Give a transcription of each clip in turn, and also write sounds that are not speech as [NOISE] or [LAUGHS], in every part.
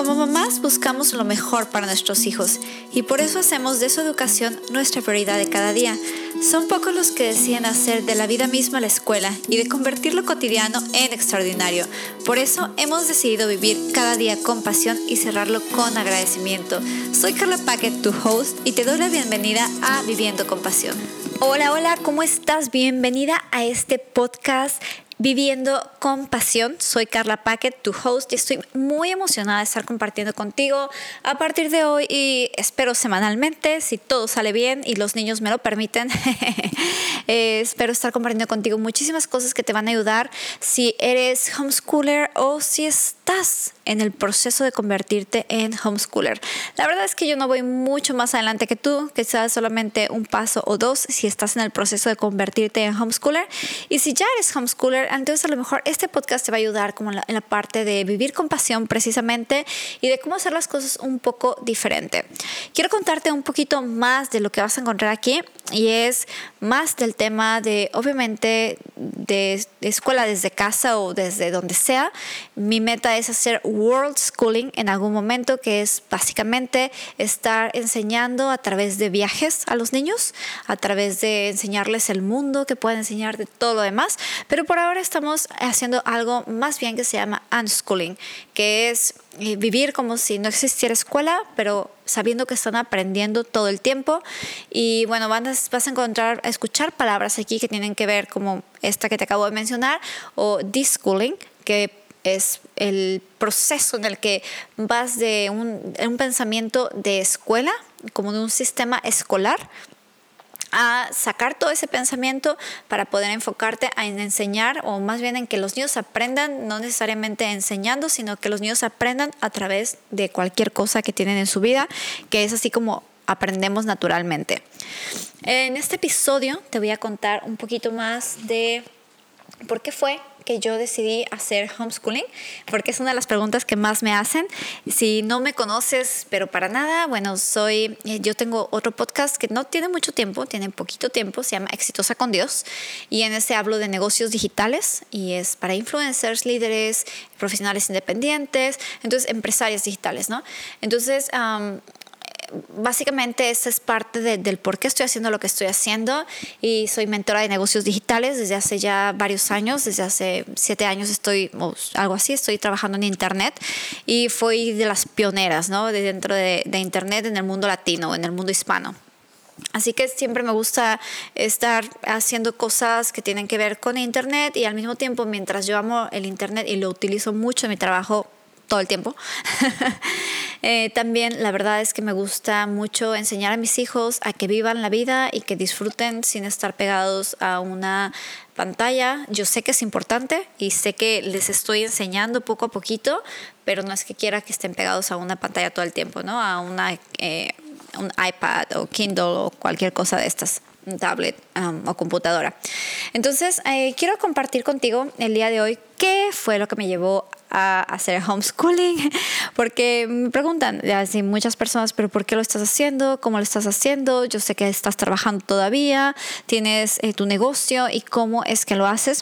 Como mamás buscamos lo mejor para nuestros hijos y por eso hacemos de su educación nuestra prioridad de cada día. Son pocos los que deciden hacer de la vida misma la escuela y de convertir lo cotidiano en extraordinario. Por eso hemos decidido vivir cada día con pasión y cerrarlo con agradecimiento. Soy Carla Paquet, tu host, y te doy la bienvenida a Viviendo con Pasión. Hola, hola, ¿cómo estás? Bienvenida a este podcast Viviendo con Pasión. Soy Carla Paquet, tu host, y estoy muy emocionada de estar compartiendo contigo a partir de hoy y espero semanalmente, si todo sale bien y los niños me lo permiten. [LAUGHS] eh, espero estar compartiendo contigo muchísimas cosas que te van a ayudar si eres homeschooler o si estás en el proceso de convertirte en homeschooler. La verdad es que yo no voy mucho más adelante que tú, sea solamente un paso o dos si estás en el proceso de convertirte en homeschooler. Y si ya eres homeschooler, entonces a lo mejor este podcast te va a ayudar como en la, parte de vivir con pasión precisamente y de cómo hacer las cosas un poco diferente. Quiero contarte un poquito más de lo que vas a encontrar aquí y es más del tema de, obviamente, de, escuela desde casa o desde donde sea. Mi meta es hacer world schooling en algún momento, que es básicamente estar enseñando a través de viajes a los niños, a través de enseñarles el mundo, que puedan enseñar de todo lo demás. Pero por ahora estamos haciendo algo más bien que se llama unschooling, que es eh, vivir como si no existiera escuela, pero sabiendo que están aprendiendo todo el tiempo. Y bueno, vas, vas a encontrar, a escuchar palabras aquí que tienen que ver como esta que te acabo de mencionar, o deschooling, que es el proceso en el que vas de un, pensamiento de escuela, como de un sistema escolar, a sacar todo ese pensamiento para poder enfocarte en enseñar o más bien en que los niños aprendan, no necesariamente enseñando, sino que los niños aprendan a través de cualquier cosa que tienen en su vida, que es así como aprendemos naturalmente. En este episodio te voy a contar un poquito más de por qué fue que yo decidí hacer homeschooling? Porque es una de las preguntas que más me hacen. Si no me conoces, pero para nada, bueno, soy, eh, yo tengo otro podcast que no tiene mucho tiempo, tiene poquito tiempo, se llama Exitosa con Dios, y en ese hablo de negocios digitales y es para influencers, líderes, profesionales independientes, entonces empresarios digitales, ¿no? Entonces, básicamente esa es parte del por qué estoy haciendo lo que estoy haciendo y soy mentora de negocios digitales desde hace ya varios años, desde hace siete años estoy, o algo así, estoy trabajando en Internet y fui de las pioneras, ¿no? De dentro de, de Internet en el mundo latino, en el mundo hispano. Así que siempre me gusta estar haciendo cosas que tienen que ver con Internet y al mismo tiempo, mientras yo amo el Internet y lo utilizo mucho en mi trabajo todo el tiempo, [LAUGHS] Eh, también la verdad es que me gusta mucho enseñar a mis hijos a que vivan la vida y que disfruten sin estar pegados a una pantalla. Yo sé que es importante y sé que les estoy enseñando poco a poquito, pero no es que quiera que estén pegados a una pantalla todo el tiempo, ¿no? A una, eh, un iPad o Kindle o cualquier cosa de estas tablet o computadora. Entonces, eh, quiero compartir contigo el día de hoy qué fue lo que me llevó a hacer homeschooling, [LAUGHS] porque me preguntan así muchas personas, pero ¿por qué lo estás haciendo? ¿Cómo lo estás haciendo? Yo sé que estás trabajando todavía, tienes eh, tu negocio y cómo es que lo haces.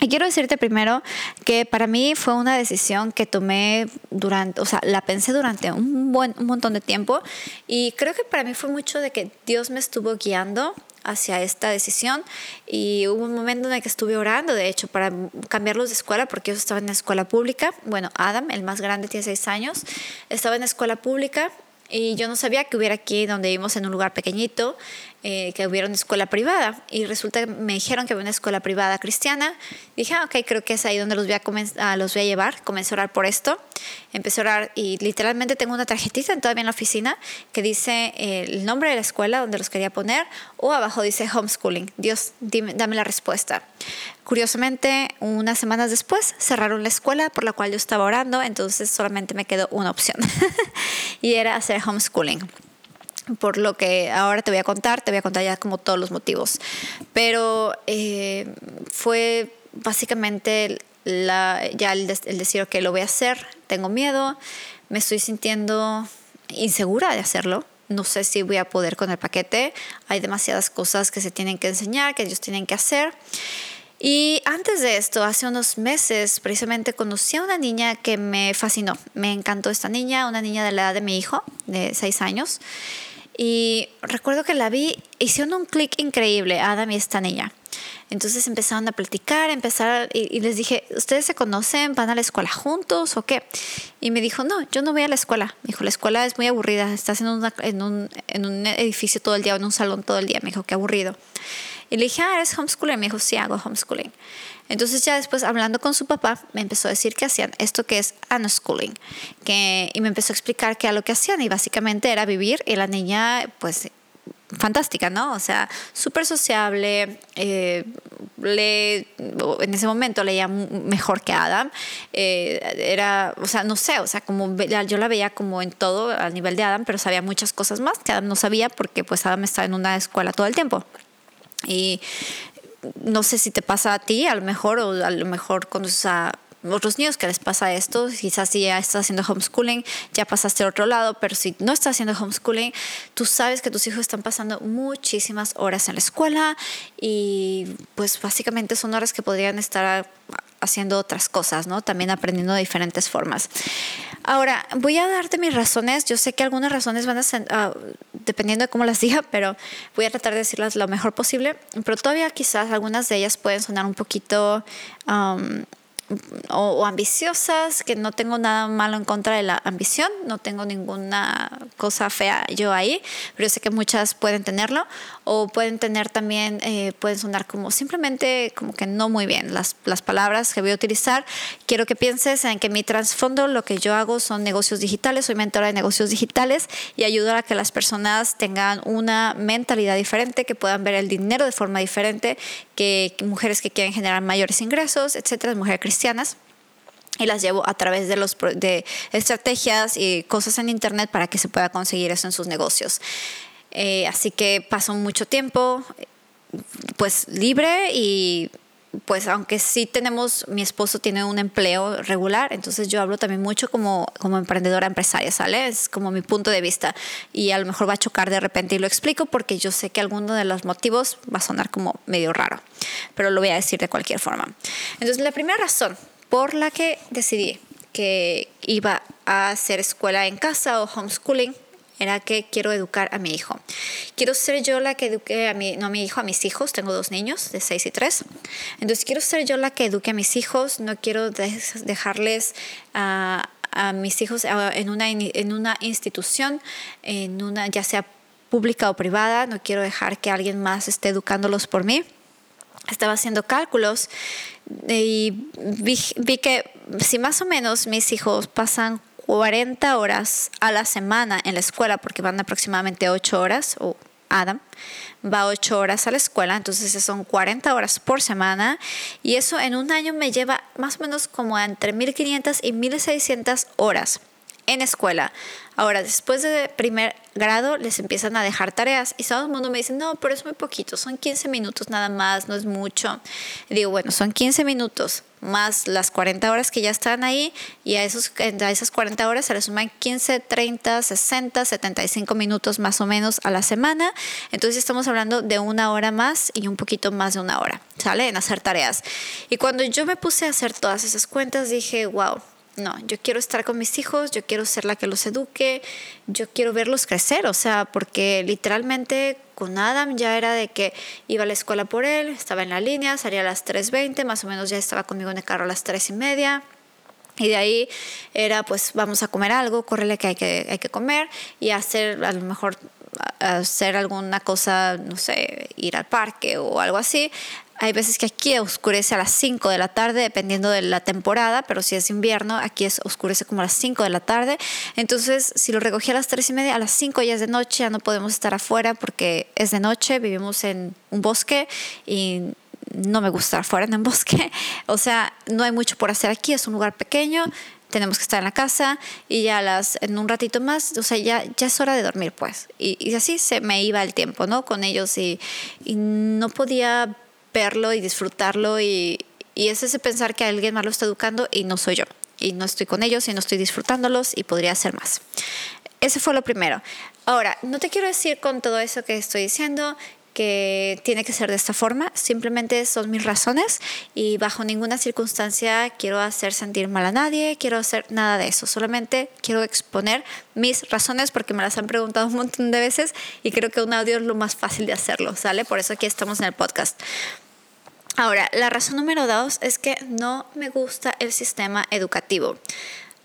Y quiero decirte primero que para mí fue una decisión que tomé durante, o sea, la pensé durante un, buen, un montón de tiempo. Y creo que para mí fue mucho de que Dios me estuvo guiando hacia esta decisión. Y hubo un momento en el que estuve orando, de hecho, para cambiarlos de escuela porque ellos estaban en escuela pública. Bueno, Adam, el más grande, tiene seis años, estaba en escuela pública y yo no sabía que hubiera aquí donde vivimos en un lugar pequeñito eh, que hubiera una escuela privada. Y resulta que me dijeron que había una escuela privada cristiana. Dije, ah, ok, creo que es ahí donde los voy a, ah, los voy a llevar. Comencé a orar por esto. Empecé a orar y literalmente tengo una tarjetita todavía en la oficina que dice eh, el nombre de la escuela donde los quería poner o abajo dice homeschooling. Dios, dime, dame la respuesta. Curiosamente, unas semanas después cerraron la escuela por la cual yo estaba orando, entonces solamente me quedó una opción [LAUGHS] y era hacer homeschooling por lo que ahora te voy a contar, te voy a contar ya como todos los motivos. Pero eh, fue básicamente la, ya el, el, decir, que lo voy a hacer, tengo miedo, me estoy sintiendo insegura de hacerlo. No sé si voy a poder con el paquete. Hay demasiadas cosas que se tienen que enseñar, que ellos tienen que hacer. Y antes de esto, hace unos meses, precisamente conocí a una niña que me fascinó. Me encantó esta niña, una niña de la edad de mi hijo, de seis años. Y recuerdo que la vi, hicieron un clic increíble, Adam y esta niña. Entonces empezaron a platicar, empezar y, les dije, ¿ustedes se conocen? ¿Van a la escuela juntos o qué? Y me dijo, no, yo no voy a la escuela. Me dijo, la escuela es muy aburrida, estás en, en, un, en un edificio todo el día, en un salón todo el día. Me dijo, qué aburrido. Y le dije, ah, ¿eres homeschooling? Me dijo, sí, hago homeschooling. Entonces ya después, hablando con su papá, me empezó a decir que hacían esto que es unschooling. Que, y me empezó a explicar qué era lo que hacían. Y básicamente era vivir y la niña, pues, fantástica, ¿no? O sea, súper sociable, eh, le, en ese momento leía mejor que Adam, eh, era, o sea, no sé, o sea, como yo la veía como en todo al nivel de Adam, pero sabía muchas cosas más que Adam no sabía porque pues Adam estaba en una escuela todo el tiempo. Y no sé si te pasa a ti, a lo mejor, o a lo mejor conoces a otros niños que les pasa esto, quizás si ya estás haciendo homeschooling, ya pasaste al otro lado, pero si no estás haciendo homeschooling, tú sabes que tus hijos están pasando muchísimas horas en la escuela y pues básicamente son horas que podrían estar haciendo otras cosas, ¿no? También aprendiendo de diferentes formas. Ahora, voy a darte mis razones. Yo sé que algunas razones van a ser, ah, dependiendo de cómo las diga, [LAUGHS] pero voy a tratar de decirlas lo mejor posible. Pero todavía quizás algunas de ellas pueden sonar un poquito o, ambiciosas, que no tengo nada malo en contra de la ambición, no tengo ninguna cosa fea yo ahí, pero yo sé que muchas pueden tenerlo, o pueden tener también, eh, pueden sonar como simplemente como que no muy bien las, las palabras que voy a utilizar. Quiero que pienses en que mi trasfondo, lo que yo hago son negocios digitales, soy mentora de negocios digitales y ayudar a que las personas tengan una mentalidad diferente, que puedan ver el dinero de forma diferente, que mujeres que quieren generar mayores ingresos, etcétera, mujeres y las llevo a través de, los, de estrategias y cosas en internet para que se pueda conseguir eso en sus negocios. Eh, así que paso mucho tiempo pues libre y pues aunque sí tenemos, mi esposo tiene un empleo regular, entonces yo hablo también mucho como, como emprendedora empresaria, ¿sale? Es como mi punto de vista y a lo mejor va a chocar de repente y lo explico porque yo sé que alguno de los motivos va a sonar como medio raro, pero lo voy a decir de cualquier forma. Entonces la primera razón por la que decidí que iba a hacer escuela en casa o homeschooling era que quiero educar a mi hijo. Quiero ser yo la que eduque a mi, no a mi hijo, a mis hijos. Tengo dos niños de 6 y 3. Entonces quiero ser yo la que eduque a mis hijos. No quiero dejarles a, a mis hijos en una, en una institución, en una, ya sea pública o privada. No quiero dejar que alguien más esté educándolos por mí. Estaba haciendo cálculos y vi, vi que si más o menos mis hijos pasan 40 horas a la semana en la escuela, porque van aproximadamente 8 horas, o Adam va 8 horas a la escuela, entonces son 40 horas por semana, y eso en un año me lleva más o menos como entre 1500 y 1600 horas en escuela. Ahora, después de primer grado, les empiezan a dejar tareas y todo el mundo me dice, no, pero es muy poquito, son 15 minutos nada más, no es mucho. digo, bueno, son 15 minutos más las 40 horas que ya están ahí y a, esos, a esas 40 horas se le suman 15, 30, 60, 75 minutos más o menos a la semana. Entonces estamos hablando de una hora más y un poquito más de una hora, ¿sale? En hacer tareas. Y cuando yo me puse a hacer todas esas cuentas, dije, wow no, yo quiero estar con mis hijos, yo quiero ser la que los eduque, yo quiero verlos crecer, o sea, porque literalmente con Adam ya era de que iba a la escuela por él, estaba en la línea, salía a las 3.20, más o menos ya estaba conmigo en el carro a las 3 y media. Y de ahí era, pues, vamos a comer algo, córrele que hay que, hay que comer y hacer, a lo mejor, hacer alguna cosa, no sé, ir al parque o algo así. Hay veces que aquí oscurece a las 5 de la tarde, dependiendo de la temporada, pero si es invierno, aquí es, oscurece como a las 5 de la tarde. Entonces, si lo recogí a las 3 y media, a las 5 ya es de noche, ya no podemos estar afuera porque es de noche, vivimos en un bosque y no me gusta estar afuera en un bosque. [LAUGHS] O sea, no hay mucho por hacer aquí, es un lugar pequeño, tenemos que estar en la casa y ya las, en un ratito más, o sea, ya, ya es hora de dormir, pues. Y, y así se me iba el tiempo, ¿no? Con ellos y, y no podía verlo y disfrutarlo y, y es ese pensar que alguien más lo está educando y no soy yo. Y no estoy con ellos y no estoy disfrutándolos y podría hacer más. Ese fue lo primero. Ahora, no te quiero decir con todo eso que estoy diciendo que tiene que ser de esta forma, simplemente son mis razones y bajo ninguna circunstancia quiero hacer sentir mal a nadie, quiero hacer nada de eso, solamente quiero exponer mis razones porque me las han preguntado un montón de veces y creo que un audio es lo más fácil de hacerlo, ¿sale? Por eso aquí estamos en el podcast. Ahora, la razón número dos es que no me gusta el sistema educativo.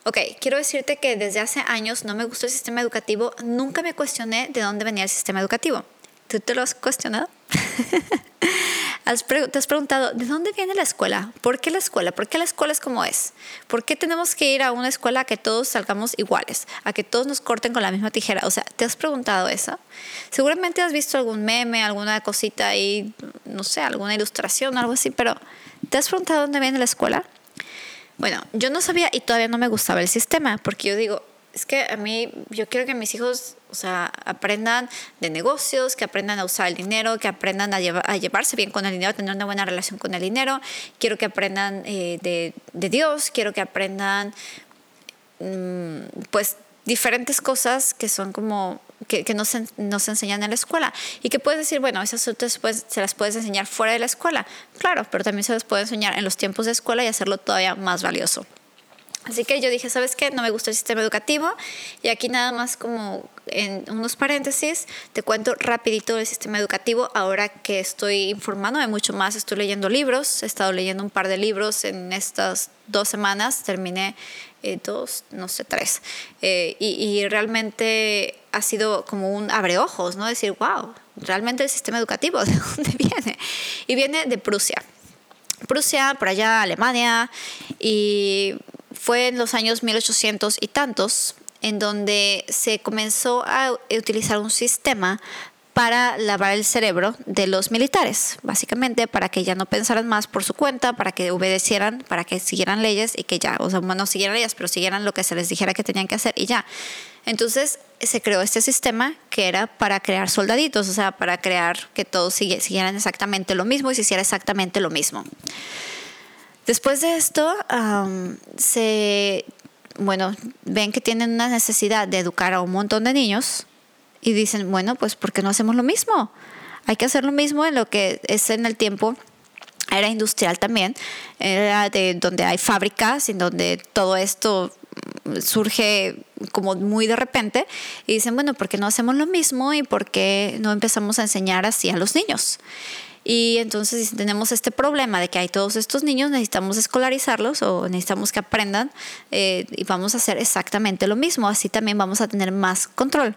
Ok, quiero decirte que desde hace años no me gusta el sistema educativo, nunca me cuestioné de dónde venía el sistema educativo. ¿Tú te lo has cuestionado? [LAUGHS] ¿Te has preguntado de dónde viene la escuela? ¿Por qué la escuela? ¿Por qué la escuela es como es? ¿Por qué tenemos que ir a una escuela a que todos salgamos iguales? A que todos nos corten con la misma tijera. O sea, ¿te has preguntado eso? Seguramente has visto algún meme, alguna cosita ahí, no sé, alguna ilustración, algo así, pero ¿te has preguntado dónde viene la escuela? Bueno, yo no sabía y todavía no me gustaba el sistema, porque yo digo, es que a mí, yo quiero que mis hijos, o sea, aprendan de negocios, que aprendan a usar el dinero, que aprendan a, a llevarse bien con el dinero, a tener una buena relación con el dinero. Quiero que aprendan eh, de, de, Dios, quiero que aprendan, mmm, pues, diferentes cosas que son como que, que nos, nos, enseñan en la escuela y que puedes decir, bueno, esas pues, se las puedes enseñar fuera de la escuela, claro, pero también se las puede enseñar en los tiempos de escuela y hacerlo todavía más valioso. Así que yo dije, ¿sabes qué? No me gusta el sistema educativo. Y aquí nada más como en unos paréntesis, te cuento rapidito el sistema educativo. Ahora que estoy informándome mucho más, estoy leyendo libros. He estado leyendo un par de libros en estas dos semanas. Terminé eh, dos, no sé, tres. Eh, y, y, realmente ha sido como un abreojos, ¿no? Decir, wow, realmente el sistema educativo, [LAUGHS] ¿de dónde viene? Y viene de Prusia. Prusia, por allá Alemania, y fue en los años 1800 y tantos en donde se comenzó a utilizar un sistema para lavar el cerebro de los militares, básicamente para que ya no pensaran más por su cuenta, para que obedecieran, para que siguieran leyes y que ya, o sea, no siguieran leyes, pero siguieran lo que se les dijera que tenían que hacer y ya. Entonces se creó este sistema que era para crear soldaditos, o sea, para crear que todos siguieran exactamente lo mismo y se hiciera exactamente lo mismo. Después de esto, se, bueno, ven que tienen una necesidad de educar a un montón de niños y dicen, bueno, pues ¿por qué no hacemos lo mismo? Hay que hacer lo mismo en lo que es en el tiempo era industrial también, era de donde hay fábricas, en donde todo esto surge como muy de repente y dicen, bueno, ¿por qué no hacemos lo mismo y por qué no empezamos a enseñar así a los niños? Y entonces si tenemos este problema de que hay todos estos niños, necesitamos escolarizarlos o necesitamos que aprendan eh, y vamos a hacer exactamente lo mismo. Así también vamos a tener más control.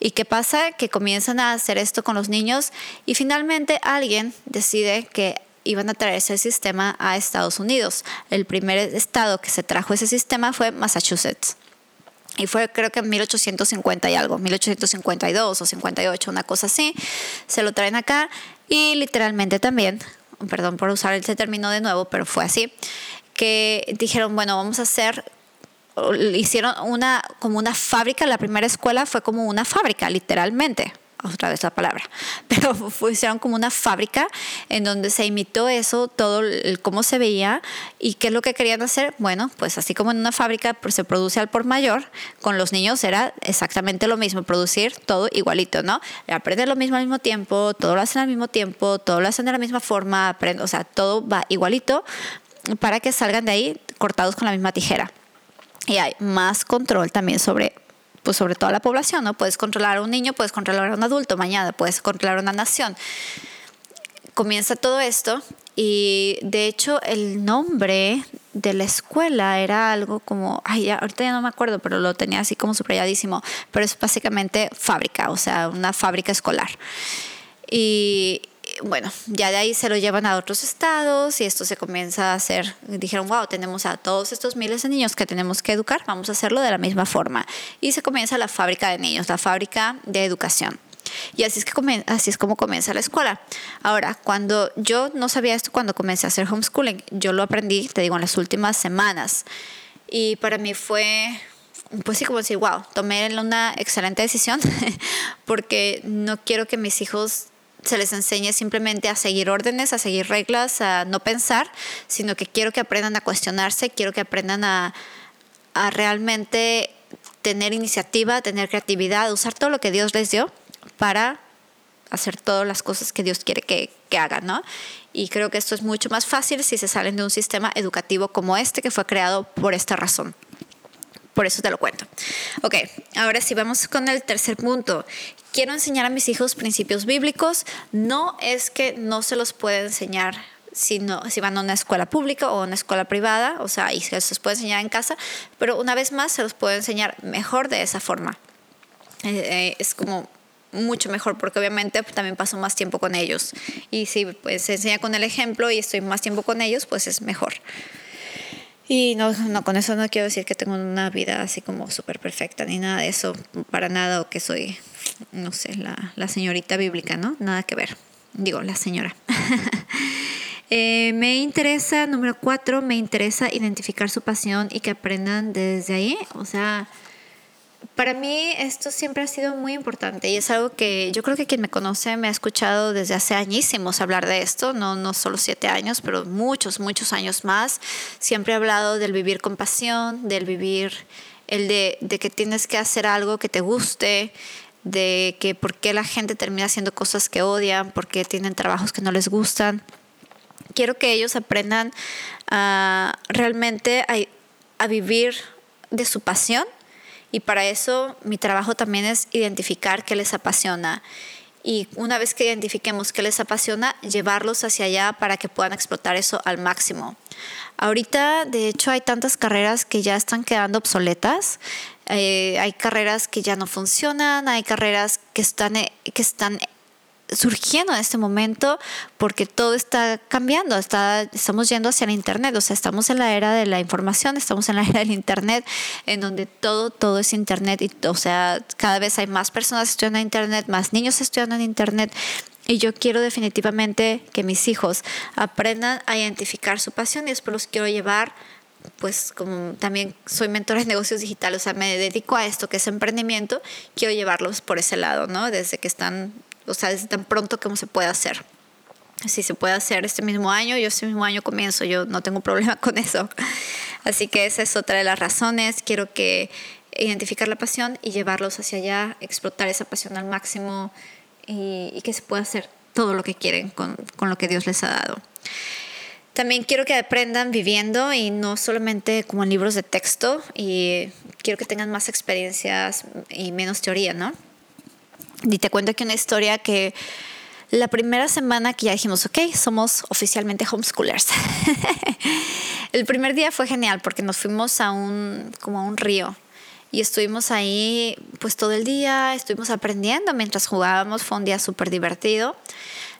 ¿Y qué pasa? Que comienzan a hacer esto con los niños y finalmente alguien decide que iban a traer ese sistema a Estados Unidos. El primer estado que se trajo ese sistema fue Massachusetts. Y fue creo que en 1850 y algo, 1852 o 58, una cosa así. Se lo traen acá y literalmente también, perdón por usar ese término de nuevo, pero fue así, que dijeron, bueno, vamos a hacer hicieron una como una fábrica, la primera escuela fue como una fábrica, literalmente otra vez la palabra, [LAUGHS] pero fueron como una fábrica en donde se imitó eso, todo el, cómo se veía y qué es lo que querían hacer. Bueno, pues así como en una fábrica pues, se produce al por mayor, con los niños era exactamente lo mismo, producir todo igualito, ¿no? Aprender lo mismo al mismo tiempo, todo lo hacen al mismo tiempo, todo lo hacen de la misma forma, aprenden, o sea, todo va igualito para que salgan de ahí cortados con la misma tijera. Y hay más control también sobre pues sobre toda la población, ¿no? Puedes controlar a un niño, puedes controlar a un adulto, mañana puedes controlar a una nación. Comienza todo esto y de hecho el nombre de la escuela era algo como, ay, ahorita ya no me acuerdo, pero lo tenía así como subrayadísimo, pero es básicamente fábrica, o sea, una fábrica escolar. Y, bueno, ya de ahí se lo llevan a otros estados y esto se comienza a hacer. Dijeron, wow, tenemos a todos estos miles de niños que tenemos que educar, vamos a hacerlo de la misma forma. Y se comienza la fábrica de niños, la fábrica de educación. Y así es, que así es como comienza la escuela. Ahora, cuando yo no sabía esto cuando comencé a hacer homeschooling, yo lo aprendí, te digo, en las últimas semanas. Y para mí fue pues sí, como decir, wow, tomé una excelente decisión [LAUGHS] porque no quiero que mis hijos se les enseñe simplemente a seguir órdenes, a seguir reglas, a no pensar, sino que quiero que aprendan a cuestionarse, quiero que aprendan a, realmente tener iniciativa, tener creatividad, usar todo lo que Dios les dio para hacer todas las cosas que Dios quiere que, que hagan, ¿no? Y creo que esto es mucho más fácil si se salen de un sistema educativo como este que fue creado por esta razón. Por eso te lo cuento. Ok, ahora sí, vamos con el tercer punto. Quiero enseñar a mis hijos principios bíblicos. No es que no se los pueda enseñar si, no, si van a una escuela pública o una escuela privada, o sea, y se los puede enseñar en casa, pero una vez más se los puede enseñar mejor de esa forma. Eh, eh, es como mucho mejor porque obviamente también paso más tiempo con ellos y si pues se enseña con el ejemplo y estoy más tiempo con ellos pues es mejor y no, no, con eso no quiero decir que tengo una vida así como súper perfecta, ni nada de eso, para nada, o que soy, no sé, la, la señorita bíblica, ¿no? Nada que ver. Digo, la señora. [LAUGHS] eh, me interesa, número cuatro, me interesa identificar su pasión y que aprendan desde ahí. O sea, para mí esto siempre ha sido muy importante y es algo que yo creo que quien me conoce me ha escuchado desde hace añísimos hablar de esto, no, no solo siete años, pero muchos, muchos años más. Siempre he hablado del vivir con pasión, del vivir, el de, de que tienes que hacer algo que te guste, de que por qué la gente termina haciendo cosas que odian, por qué tienen trabajos que no les gustan. Quiero que ellos aprendan a realmente a, a vivir de su pasión y para eso mi trabajo también es identificar qué les apasiona. Y una vez que identifiquemos qué les apasiona, llevarlos hacia allá para que puedan explotar eso al máximo. Ahorita, de hecho, hay tantas carreras que ya están quedando obsoletas. Eh, hay carreras que ya no funcionan, hay carreras que están, eh, que están surgiendo en este momento porque todo está cambiando, está, estamos yendo hacia el Internet, o sea, estamos en la era de la información, estamos en la era del Internet, en donde todo, todo es Internet, y, o sea, cada vez hay más personas estudiando en Internet, más niños estudiando en Internet, y yo quiero definitivamente que mis hijos aprendan a identificar su pasión y después los quiero llevar pues como también soy mentora de negocios digitales, o sea, me dedico a esto que es emprendimiento, quiero llevarlos por ese lado, ¿no? Desde que están o sea, es tan pronto como se puede hacer. Si se puede hacer este mismo año, yo este mismo año comienzo, yo no tengo problema [LAUGHS] con eso. Así que esa es otra de las razones. Quiero que identificar la pasión y llevarlos hacia allá, explotar esa pasión al máximo y, y que se pueda hacer todo lo que quieren con, con lo que Dios les ha dado. También quiero que aprendan viviendo y no solamente como en libros de texto y quiero que tengan más experiencias y menos teoría, ¿no? Y te cuento aquí una historia que la primera semana que ya dijimos, ok, somos oficialmente homeschoolers. [LAUGHS] el primer día fue genial porque nos fuimos a un, como a un río y estuvimos ahí pues todo el día, estuvimos aprendiendo mientras jugábamos, fue un día súper divertido.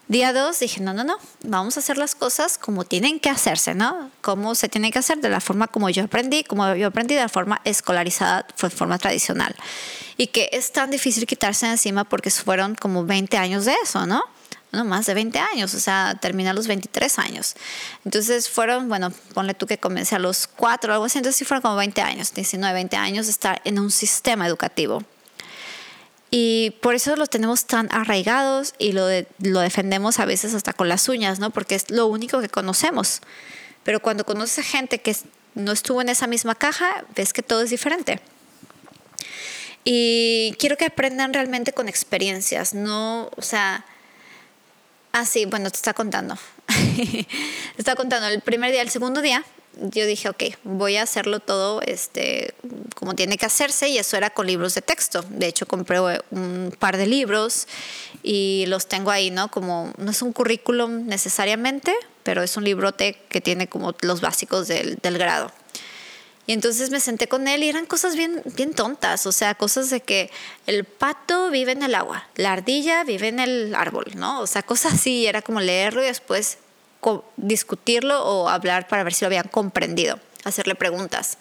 Día dos dije, no, no, no, vamos a hacer las cosas como tienen que hacerse, ¿no? Como se tienen que hacer de la forma como yo aprendí, como yo aprendí de la forma escolarizada, fue forma tradicional. Y que es tan difícil quitarse de encima porque fueron como 20 años de eso, ¿no? No, más de 20 años, o sea, terminé a los 23 años. Entonces fueron, bueno, ponle tú que comencé a los 4 o algo así, entonces sí fueron como 20 años, 19, 20 años de estar en un sistema educativo. Y por eso lo tenemos tan arraigados y lo, lo defendemos a veces hasta con las uñas, ¿no? Porque es lo único que conocemos. Pero cuando conoces a gente que no estuvo en esa misma caja, ves que todo es diferente. Y quiero que aprendan realmente con experiencias, no, o sea, así, ah, bueno, te está contando. [LAUGHS] te está contando el primer día, el segundo día, yo dije, ok, voy a hacerlo todo este, como tiene que hacerse y eso era con libros de texto. De hecho, compré un par de libros y los tengo ahí, ¿no? Como no es un currículum necesariamente, pero es un librote que tiene como los básicos del, del grado. Y entonces me senté con él y eran cosas bien, bien tontas, o sea, cosas de que el pato vive en el agua, la ardilla vive en el árbol, ¿no? O sea, cosas así, era como leerlo y después discutirlo o hablar para ver si lo habían comprendido, hacerle preguntas.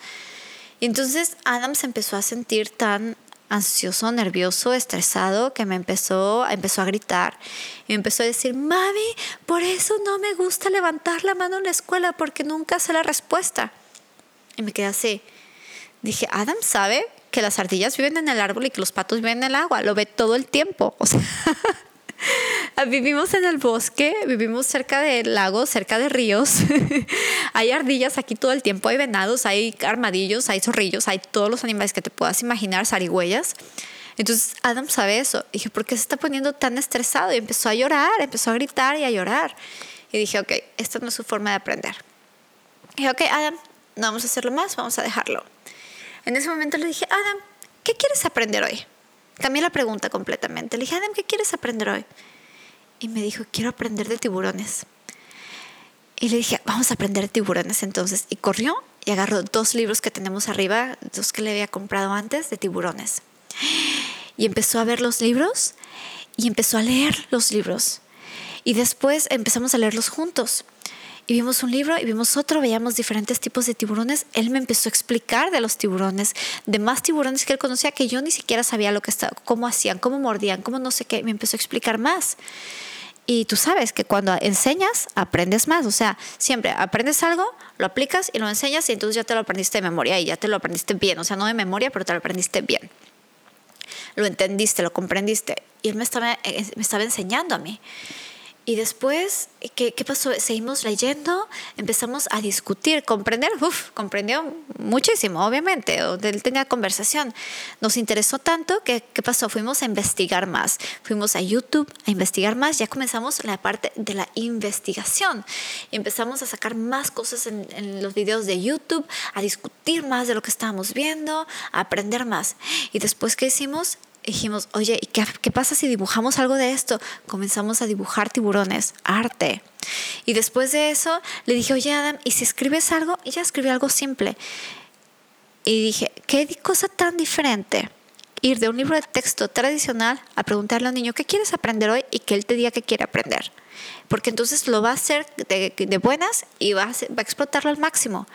Y entonces Adam se empezó a sentir tan ansioso, nervioso, estresado, que me empezó, empezó a gritar y me empezó a decir, mami, por eso no me gusta levantar la mano en la escuela porque nunca sé la respuesta. Y me quedé así. Dije, Adam sabe que las ardillas viven en el árbol y que los patos viven en el agua, lo ve todo el tiempo. O sea, [LAUGHS] vivimos en el bosque, vivimos cerca de lagos, cerca de ríos. [LAUGHS] hay ardillas aquí todo el tiempo, hay venados, hay armadillos, hay zorrillos, hay todos los animales que te puedas imaginar, zarigüeyas. Entonces Adam sabe eso. Dije, ¿por qué se está poniendo tan estresado? Y empezó a llorar, empezó a gritar y a llorar. Y dije, ok, esta no es su forma de aprender. Y dije, ok, Adam, no vamos a hacerlo más, vamos a dejarlo. En ese momento le dije, Adam, ¿qué quieres aprender hoy? Cambié la pregunta completamente. Le dije, Adam, ¿qué quieres aprender hoy? Y me dijo, quiero aprender de tiburones. Y le dije, vamos a aprender de tiburones entonces. Y corrió y agarró dos libros que tenemos arriba, dos que le había comprado antes, de tiburones. Y empezó a ver los libros y empezó a leer los libros. Y después empezamos a leerlos juntos. Y vimos un libro y vimos otro, veíamos diferentes tipos de tiburones. Él me empezó a explicar de los tiburones, de más tiburones que él conocía que yo ni siquiera sabía lo que estaba, cómo hacían, cómo mordían, cómo no sé qué. Me empezó a explicar más. Y tú sabes que cuando enseñas, aprendes más. O sea, siempre aprendes algo, lo aplicas y lo enseñas y entonces ya te lo aprendiste de memoria y ya te lo aprendiste bien. O sea, no de memoria, pero te lo aprendiste bien. Lo entendiste, lo comprendiste. Y él me estaba, eh, me estaba enseñando a mí. Y después, ¿qué, ¿qué, pasó? Seguimos leyendo, empezamos a discutir, comprender, uf, comprendió muchísimo, obviamente, él tenía conversación. Nos interesó tanto que, ¿qué pasó? Fuimos a investigar más, fuimos a YouTube a investigar más, ya comenzamos la parte de la investigación. Empezamos a sacar más cosas en, en los videos de YouTube, a discutir más de lo que estábamos viendo, a aprender más. Y después, ¿qué hicimos? Dijimos, oye, ¿y qué, qué, pasa si dibujamos algo de esto? Comenzamos a dibujar tiburones, arte. Y después de eso le dije, oye Adam, ¿y si escribes algo? Y ya escribí algo simple. Y dije, ¿qué cosa tan diferente? Ir de un libro de texto tradicional a preguntarle a un niño, ¿qué quieres aprender hoy? Y que él te diga qué quiere aprender. Porque entonces lo va a hacer de, de buenas y va a, va a explotarlo al máximo.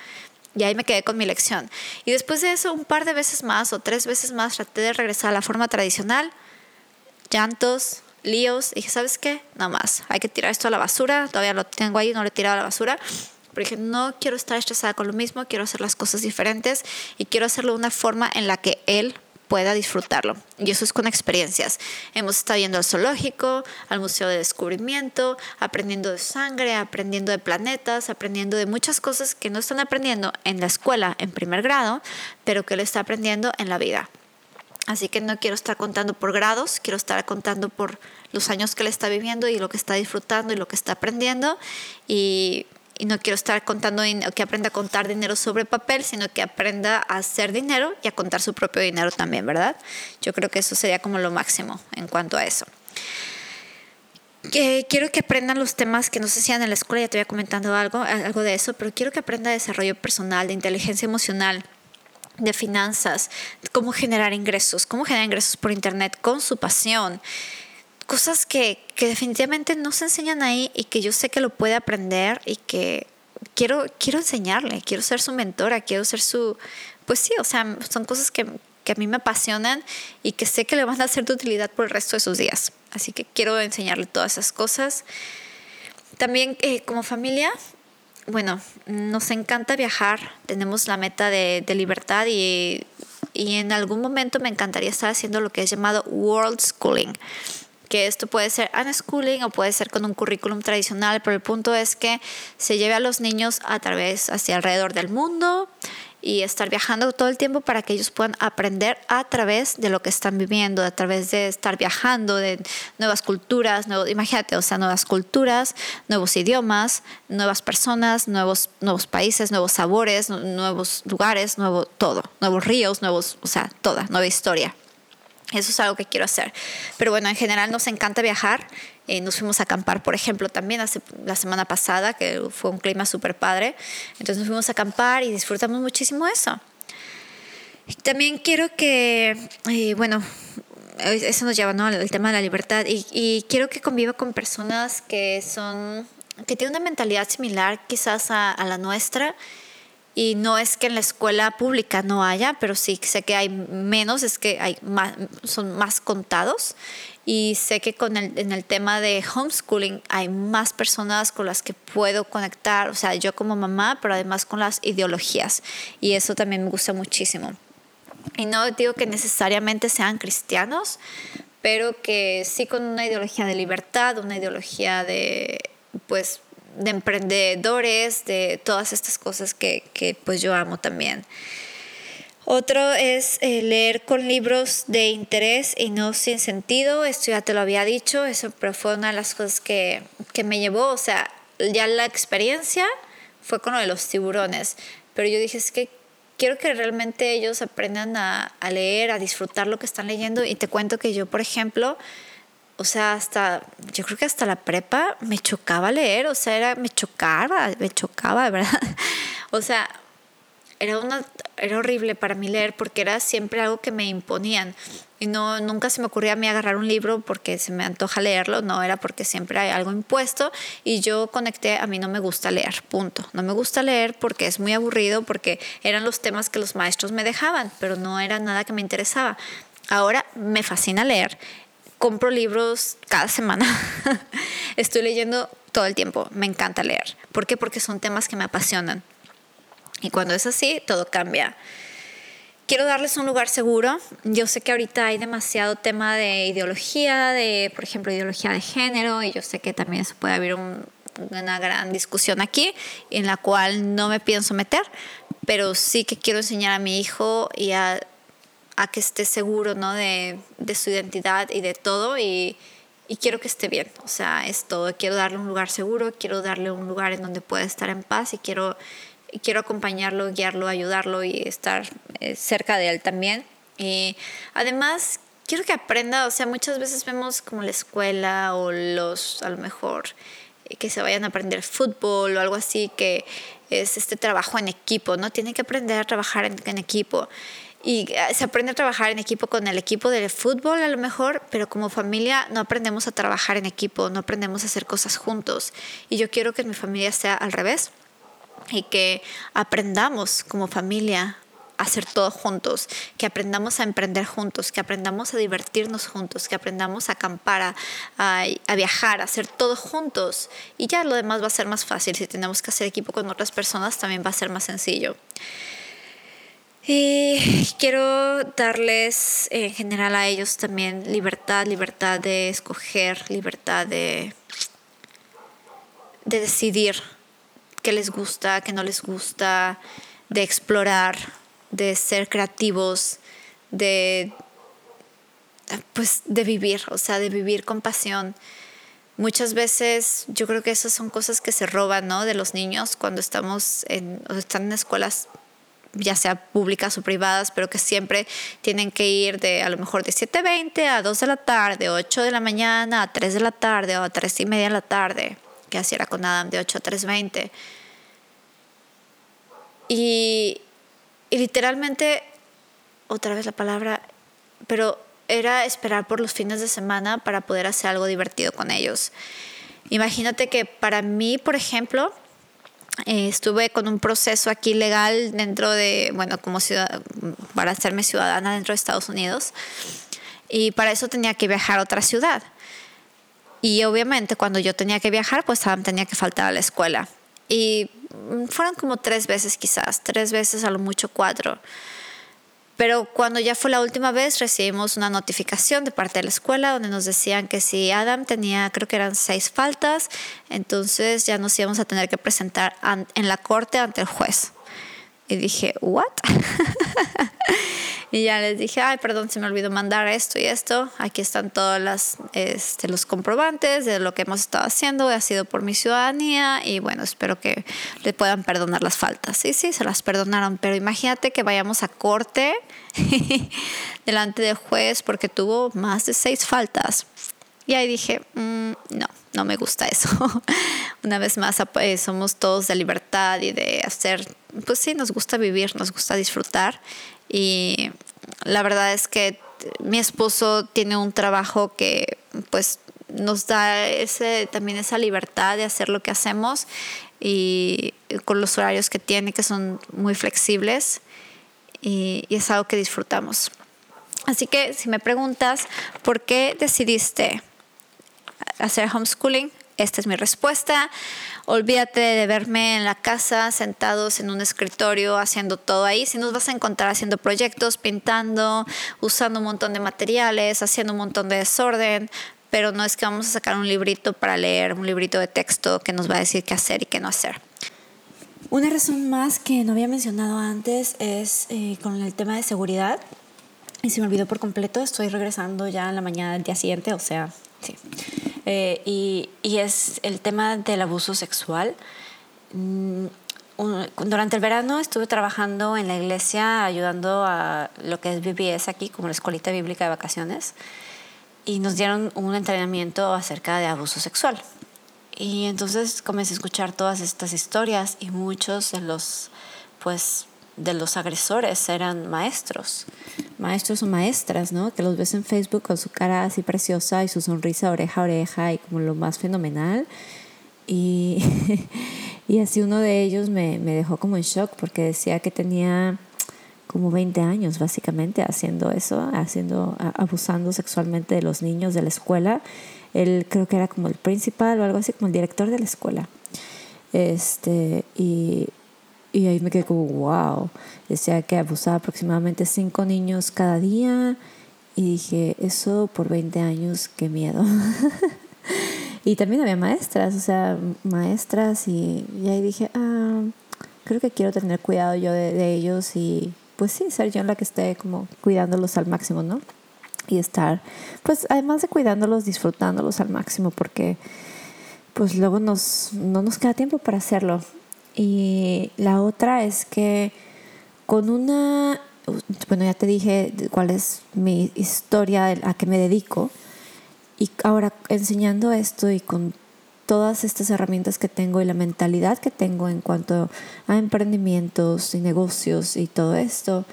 Y ahí me quedé con mi lección. Y después de eso, un par de veces más o tres veces más traté de regresar a la forma tradicional. Llantos, líos. Y dije, ¿sabes qué? Nada más. Hay que tirar esto a la basura. Todavía lo tengo ahí, no lo he tirado a la basura. Pero dije, no quiero estar estresada con lo mismo, quiero hacer las cosas diferentes y quiero hacerlo de una forma en la que él pueda disfrutarlo. Y eso es con experiencias. Hemos estado yendo al zoológico, al Museo de Descubrimiento, aprendiendo de sangre, aprendiendo de planetas, aprendiendo de muchas cosas que no están aprendiendo en la escuela en primer grado, pero que él está aprendiendo en la vida. Así que no quiero estar contando por grados, quiero estar contando por los años que él está viviendo y lo que está disfrutando y lo que está aprendiendo. Y y no quiero estar contando que aprenda a contar dinero sobre papel, sino que aprenda a hacer dinero y a contar su propio dinero también, ¿verdad? Yo creo que eso sería como lo máximo en cuanto a eso. Que quiero que aprendan los temas que no se hacían en la escuela, ya te había comentado algo, algo de eso, pero quiero que aprenda desarrollo personal, de inteligencia emocional, de finanzas, cómo generar ingresos, cómo generar ingresos por internet con su pasión cosas que, que, definitivamente no se enseñan ahí y que yo sé que lo puede aprender y que quiero, quiero enseñarle, quiero ser su mentora, quiero ser su... Pues sí, o sea, son cosas que, que a mí me apasionan y que sé que le van a ser de utilidad por el resto de sus días. Así que quiero enseñarle todas esas cosas. También eh, como familia, bueno, nos encanta viajar, tenemos la meta de, de libertad y, y en algún momento me encantaría estar haciendo lo que es llamado World Schooling que esto puede ser unschooling o puede ser con un currículum tradicional, pero el punto es que se lleve a los niños a través, hacia alrededor del mundo y estar viajando todo el tiempo para que ellos puedan aprender a través de lo que están viviendo, a través de estar viajando, de nuevas culturas, nuevos, imagínate, o sea, nuevas culturas, nuevos idiomas, nuevas personas, nuevos, nuevos países, nuevos sabores, nuevos lugares, nuevo todo, nuevos ríos, nuevos, o sea, toda, nueva historia. Eso es algo que quiero hacer. Pero bueno, en general nos encanta viajar. Eh, nos fuimos a acampar, por ejemplo, también hace, la semana pasada, que fue un clima súper padre. Entonces nos fuimos a acampar y disfrutamos muchísimo eso. también quiero que, eh, bueno, eso nos lleva ¿no? al tema de la libertad y, y, quiero que conviva con personas que son, que tienen una mentalidad similar quizás a, a la nuestra y no es que en la escuela pública no haya, pero sí sé que hay menos, es que hay más, son más contados. Y sé que con el, en el tema de homeschooling hay más personas con las que puedo conectar, o sea, yo como mamá, pero además con las ideologías. Y eso también me gusta muchísimo. Y no digo que necesariamente sean cristianos, pero que sí con una ideología de libertad, una ideología de, pues, de emprendedores, de todas estas cosas que, que pues yo amo también. Otro es eh, leer con libros de interés y no sin sentido. Esto ya te lo había dicho, eso pero fue una de las cosas que, que me llevó, o sea, ya la experiencia fue con lo de los tiburones, pero yo dije, es que quiero que realmente ellos aprendan a, a, leer, a disfrutar lo que están leyendo y te cuento que yo, por ejemplo, o sea, hasta, yo creo que hasta la prepa me chocaba leer, o sea, era, me chocaba, me chocaba, ¿verdad? [LAUGHS] O sea, era, una, era horrible para mí leer porque era siempre algo que me imponían. Y no, nunca se me ocurría a mí agarrar un libro porque se me antoja leerlo, no, era porque siempre hay algo impuesto y yo conecté, a mí no me gusta leer, punto. No me gusta leer porque es muy aburrido, porque eran los temas que los maestros me dejaban, pero no era nada que me interesaba. Ahora me fascina leer, compro libros cada semana, [LAUGHS] estoy leyendo todo el tiempo, me encanta leer. ¿Por qué? Porque son temas que me apasionan. Y cuando es así, todo cambia. Quiero darles un lugar seguro. Yo sé que ahorita hay demasiado tema de ideología, de, por ejemplo, ideología de género, y yo sé que también se puede haber una gran discusión aquí, en la cual no me pienso meter, pero sí que quiero enseñar a mi hijo y a, a que esté seguro ¿no? de, de, su identidad y de todo, y, y quiero que esté bien. O sea, es todo. Quiero darle un lugar seguro, quiero darle un lugar en donde pueda estar en paz y quiero quiero acompañarlo, guiarlo, ayudarlo y estar eh, cerca de él también. Y además quiero que aprenda, o sea, muchas veces vemos como la escuela o los, a lo mejor, eh, que se vayan a aprender fútbol o algo así, que es este trabajo en equipo, ¿no? Tiene que aprender a trabajar en equipo. Y eh, se aprende a trabajar en equipo con el equipo de fútbol a lo mejor, pero como familia no aprendemos a trabajar en equipo, no aprendemos a hacer cosas juntos. Y yo quiero que mi familia sea al revés y que aprendamos como familia a hacer todo juntos, que aprendamos a emprender juntos, que aprendamos a divertirnos juntos, que aprendamos a acampar, a, a, viajar, a hacer todo juntos. Y ya lo demás va a ser más fácil. Si tenemos que hacer equipo con otras personas, también va a ser más sencillo. Y quiero darles en general a ellos también libertad, libertad de escoger, libertad de, de decidir qué les gusta, qué no les gusta, de explorar, de ser creativos, de pues de vivir, o sea, de vivir con pasión. Muchas veces yo creo que esas son cosas que se roban, ¿no? De los niños cuando estamos en, o están en escuelas ya sea públicas o privadas, pero que siempre tienen que ir de a lo mejor de 7.20 a 2 de la tarde, 8 de la mañana a 3 de la tarde o a 3 y media de la tarde que así era con Adam, de 8 a 3.20. Y, y literalmente, otra vez la palabra, pero era esperar por los fines de semana para poder hacer algo divertido con ellos. Imagínate que para mí, por ejemplo, eh, estuve con un proceso aquí legal dentro de, bueno, como para hacerme ciudadana dentro de Estados Unidos. Y para eso tenía que viajar a otra ciudad. Y obviamente cuando yo tenía que viajar, pues tenía que faltar a la escuela. Y fueron como tres veces quizás, tres veces a lo mucho cuatro. Pero cuando ya fue la última vez, recibimos una notificación de parte de la escuela donde nos decían que si Adam tenía, creo que eran seis faltas, entonces ya nos íbamos a tener que presentar en la corte ante el juez. Y dije, ¿what? [LAUGHS] y ya les dije, ay, perdón, se me olvidó mandar esto y esto. Aquí están todos las, este, los comprobantes de lo que hemos estado haciendo. Ha sido por mi ciudadanía y bueno, espero que le puedan perdonar las faltas. Sí, sí, se las perdonaron, pero imagínate que vayamos a corte [LAUGHS] delante del juez porque tuvo más de seis faltas. Y ahí dije, mm, no, no me gusta eso. [LAUGHS] Una vez más, pues, somos todos de libertad y de hacer, pues sí, nos gusta vivir, nos gusta disfrutar. Y la verdad es que mi esposo tiene un trabajo que pues nos da ese, también esa libertad de hacer lo que hacemos y con los horarios que tiene que son muy flexibles y, y es algo que disfrutamos. Así que si me preguntas, ¿por qué decidiste hacer homeschooling? Esta es mi respuesta. Olvídate de verme en la casa, sentados en un escritorio, haciendo todo ahí. Si nos vas a encontrar haciendo proyectos, pintando, usando un montón de materiales, haciendo un montón de desorden, pero no es que vamos a sacar un librito para leer, un librito de texto que nos va a decir qué hacer y qué no hacer. Una razón más que no había mencionado antes es eh, con el tema de seguridad. Y se me olvidó por completo, estoy regresando ya en la mañana del día siguiente, o sea, sí. Eh, y, y, es el tema del abuso sexual. Mm, durante el verano estuve trabajando en la iglesia ayudando a lo que es BBS aquí, como la escuelita bíblica de vacaciones, y nos dieron un entrenamiento acerca de abuso sexual. Y entonces comencé a escuchar todas estas historias y muchos de los, pues, de los agresores eran maestros, maestros o maestras, ¿no? Que los ves en Facebook con su cara así preciosa y su sonrisa oreja a oreja y como lo más fenomenal. Y, [LAUGHS] y así uno de ellos me, me dejó como en shock porque decía que tenía como 20 años básicamente haciendo eso, haciendo, abusando sexualmente de los niños de la escuela él creo que era como el principal o algo así, como el director de la escuela. Este, y, y ahí me quedé como, wow. Decía que abusaba aproximadamente cinco niños cada día. Y dije, eso por 20 años, qué miedo. [LAUGHS] y también había maestras, o sea, maestras. Y, ahí dije, ah, creo que quiero tener cuidado yo de, de ellos y pues sí, ser yo la que esté como cuidándolos al máximo, ¿no? y estar, pues además de cuidándolos, disfrutándolos al máximo, porque pues luego nos, no nos queda tiempo para hacerlo. Y la otra es que con una, bueno, ya te dije cuál es mi historia, a qué me dedico, y ahora enseñando esto y con todas estas herramientas que tengo y la mentalidad que tengo en cuanto a emprendimientos y negocios y todo esto,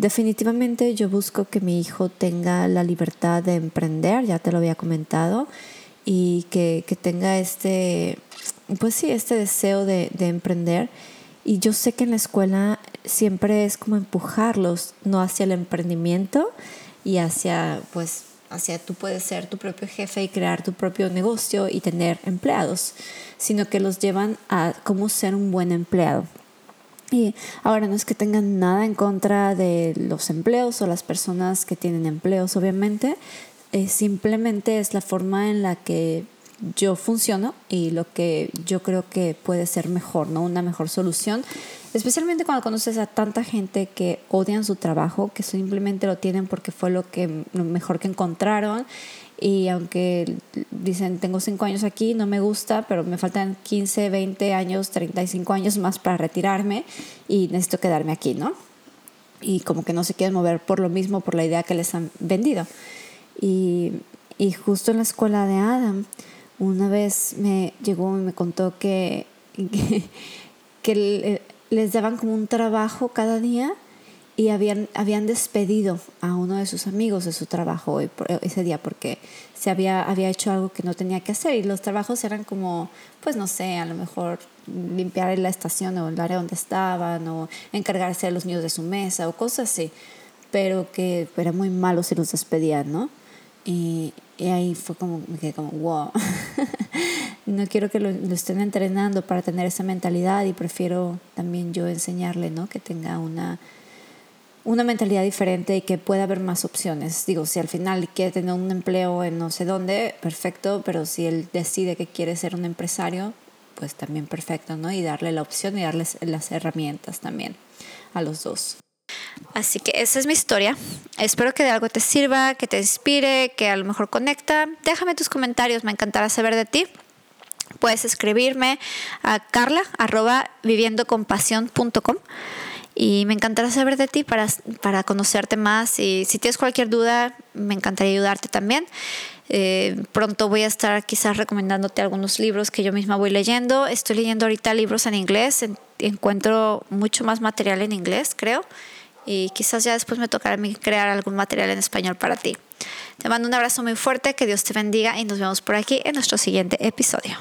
Definitivamente yo busco que mi hijo tenga la libertad de emprender, ya te lo había comentado, y que, tenga este, pues sí, este deseo de, de emprender. Y yo sé que en la escuela siempre es como empujarlos, no hacia el emprendimiento y hacia, pues, hacia tú puedes ser tu propio jefe y crear tu propio negocio y tener empleados, sino que los llevan a cómo ser un buen empleado. Y ahora no es que tengan nada en contra de los empleos o las personas que tienen empleos, obviamente, eh, simplemente es la forma en la que yo funciono y lo que yo creo que puede ser mejor, ¿no? Una mejor solución, especialmente cuando conoces a tanta gente que odian su trabajo, que simplemente lo tienen porque fue lo que mejor que encontraron y aunque dicen tengo cinco años aquí, no me gusta, pero me faltan 15, 20 años, 35 años más para retirarme y necesito quedarme aquí, ¿no? Y como que no se quieren mover por lo mismo, por la idea que les han vendido. Y justo en la escuela de Adam, una vez me llegó y me contó que, que, que les daban como un trabajo cada día y habían, habían despedido a uno de sus amigos de su trabajo ese día porque se había, había hecho algo que no tenía que hacer y los trabajos eran como, pues no sé, a lo mejor limpiar la estación o el área donde estaban o encargarse de los niños de su mesa o cosas así, pero que era muy malo si los despedían, ¿no? Y, y ahí fue como, me quedé como, wow, [LAUGHS] no quiero que lo, estén entrenando para tener esa mentalidad y prefiero también yo enseñarle, ¿no? Que tenga una una mentalidad diferente y que pueda haber más opciones. Digo, si al final quiere tener un empleo en no sé dónde, perfecto, pero si él decide que quiere ser un empresario, pues también perfecto, ¿no? Y darle la opción y darles las herramientas también a los dos. Así que esa es mi historia. Espero que de algo te sirva, que te inspire, que a lo mejor conecta. Déjame tus comentarios, me encantará saber de ti. Puedes escribirme a carla arroba y me encantará saber de ti para, para conocerte más y si tienes cualquier duda me encantaría ayudarte también. Eh, pronto voy a estar quizás recomendándote algunos libros que yo misma voy leyendo. Estoy leyendo ahorita libros en inglés, encuentro mucho más material en inglés, creo. Y quizás ya después me tocará crear algún material en español para ti. Te mando un abrazo muy fuerte, que Dios te bendiga y nos vemos por aquí en nuestro siguiente episodio.